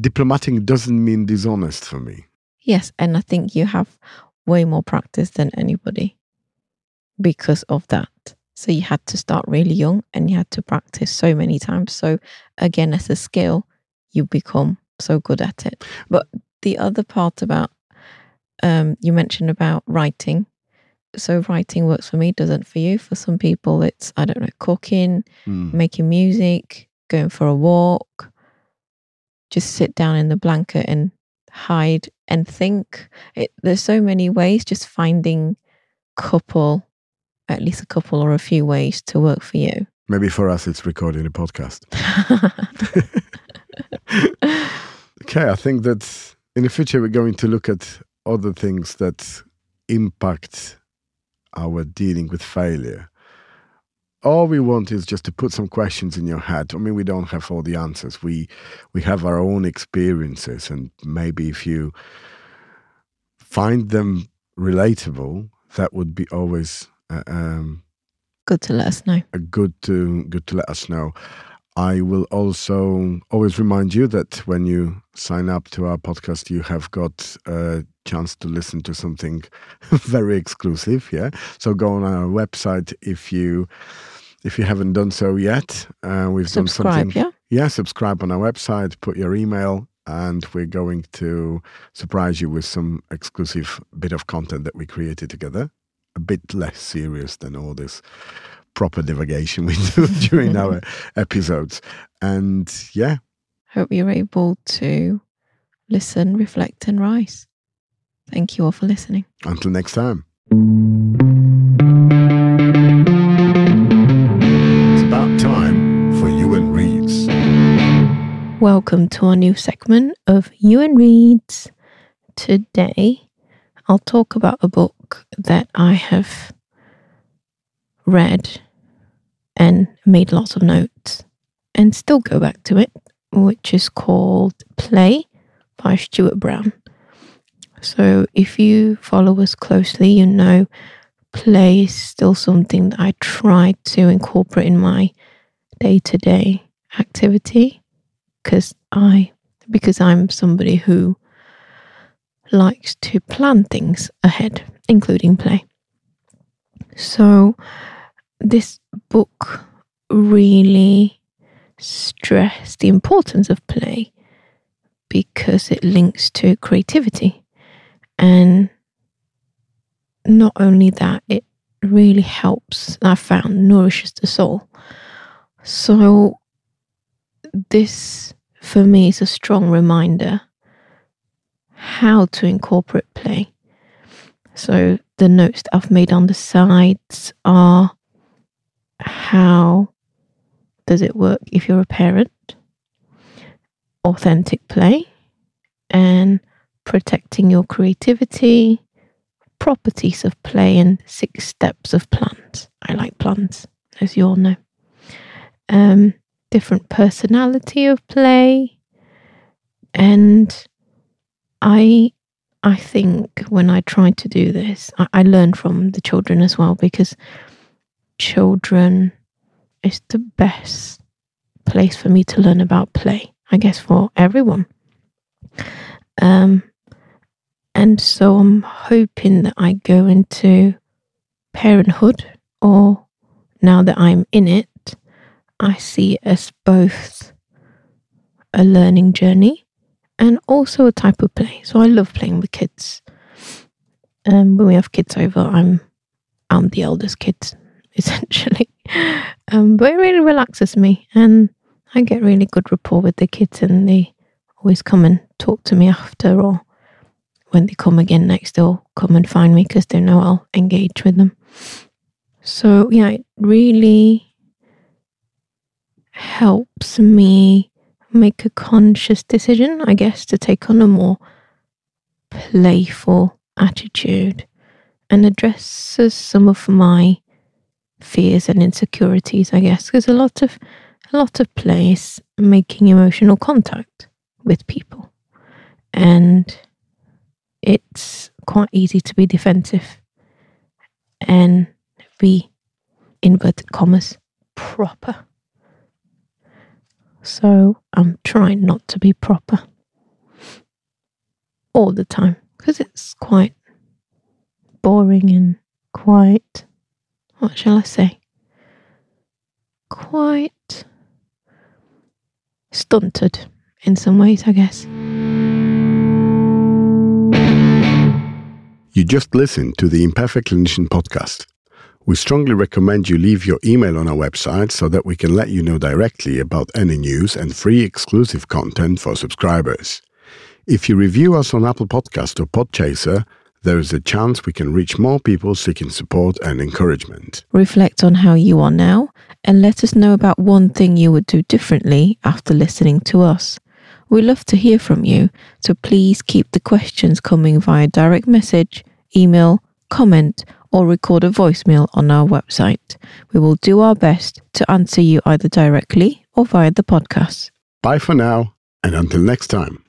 [SPEAKER 2] diplomatic doesn't mean dishonest for me.
[SPEAKER 1] Yes, and I think you have way more practice than anybody because of that. So you had to start really young and you had to practice so many times. So again, as a skill, you become so good at it. But the other part about um, you mentioned about writing. So writing works for me, doesn't for you. For some people, it's I don't know, cooking, mm. making music, going for a walk, just sit down in the blanket and hide and think. It, there's so many ways, just finding couple, at least a couple or a few ways to work for you.
[SPEAKER 2] Maybe for us, it's recording a podcast. okay, I think that in the future, we're going to look at other things that impact our dealing with failure all we want is just to put some questions in your head. I mean, we don't have all the answers. We we have our own experiences, and maybe if you find them relatable, that would be always uh, um,
[SPEAKER 1] Good to let us know.
[SPEAKER 2] a good to good to let us know. I will also always remind you that when you sign up to our podcast, you have got a chance to listen to something very exclusive. Yeah, so go on our website if you if you haven't done so yet. Uh, we've done
[SPEAKER 1] Subscribe,
[SPEAKER 2] something.
[SPEAKER 1] yeah?
[SPEAKER 2] Yeah, subscribe on our website. Put your email, and we're going to surprise you with some exclusive bit of content that we created together. A bit less serious than all this proper divagation we do during our episodes. And yeah,
[SPEAKER 1] Hope you're able to listen, reflect, and rise. Thank you all for listening.
[SPEAKER 2] until next time. It's about time for Yuen Reads.
[SPEAKER 1] Welcome to our new segment of Yuen Reads. Today, I'll talk about a book that I have read and made lots of notes and still go back to it, which is called Play by Stuart Brown. So, if you follow us closely, you know play is still something that I try to incorporate in my day to day activity because I because I'm somebody who likes to plan things ahead, including play. So this book really stressed the importance of play because it links to creativity. And not only that, it really helps, I found, nourishes the soul. So this for me is a strong reminder how to incorporate play. So the notes that I've made on the sides are how does it work if you're a parent? Authentic play and protecting your creativity, properties of play, and six steps of plants. I like plants, as you all know. Um, different personality of play and i i think when i tried to do this I, I learned from the children as well because children is the best place for me to learn about play i guess for everyone um and so i'm hoping that i go into parenthood or now that i'm in it I see it as both a learning journey and also a type of play. So I love playing with kids. Um, when we have kids over, I'm I'm the eldest kid, essentially. Um, but it really relaxes me, and I get really good rapport with the kids, and they always come and talk to me after, or when they come again next, they'll come and find me because they know I'll engage with them. So yeah, it really helps me make a conscious decision, I guess, to take on a more playful attitude and addresses some of my fears and insecurities, I guess, because a lot of a lot of play is making emotional contact with people. And it's quite easy to be defensive and be inverted commas proper. So I'm trying not to be proper all the time because it's quite boring and quite, what shall I say? Quite stunted in some ways, I guess.
[SPEAKER 2] You just listened to the Imperfect Clinician podcast. We strongly recommend you leave your email on our website so that we can let you know directly about any news and free exclusive content for subscribers. If you review us on Apple Podcast or Podchaser, there is a chance we can reach more people seeking support and encouragement.
[SPEAKER 1] Reflect on how you are now and let us know about one thing you would do differently after listening to us. We love to hear from you, so please keep the questions coming via direct message, email, comment, or record a voicemail on our website. We will do our best to answer you either directly or via the podcast.
[SPEAKER 2] Bye for now, and until next time.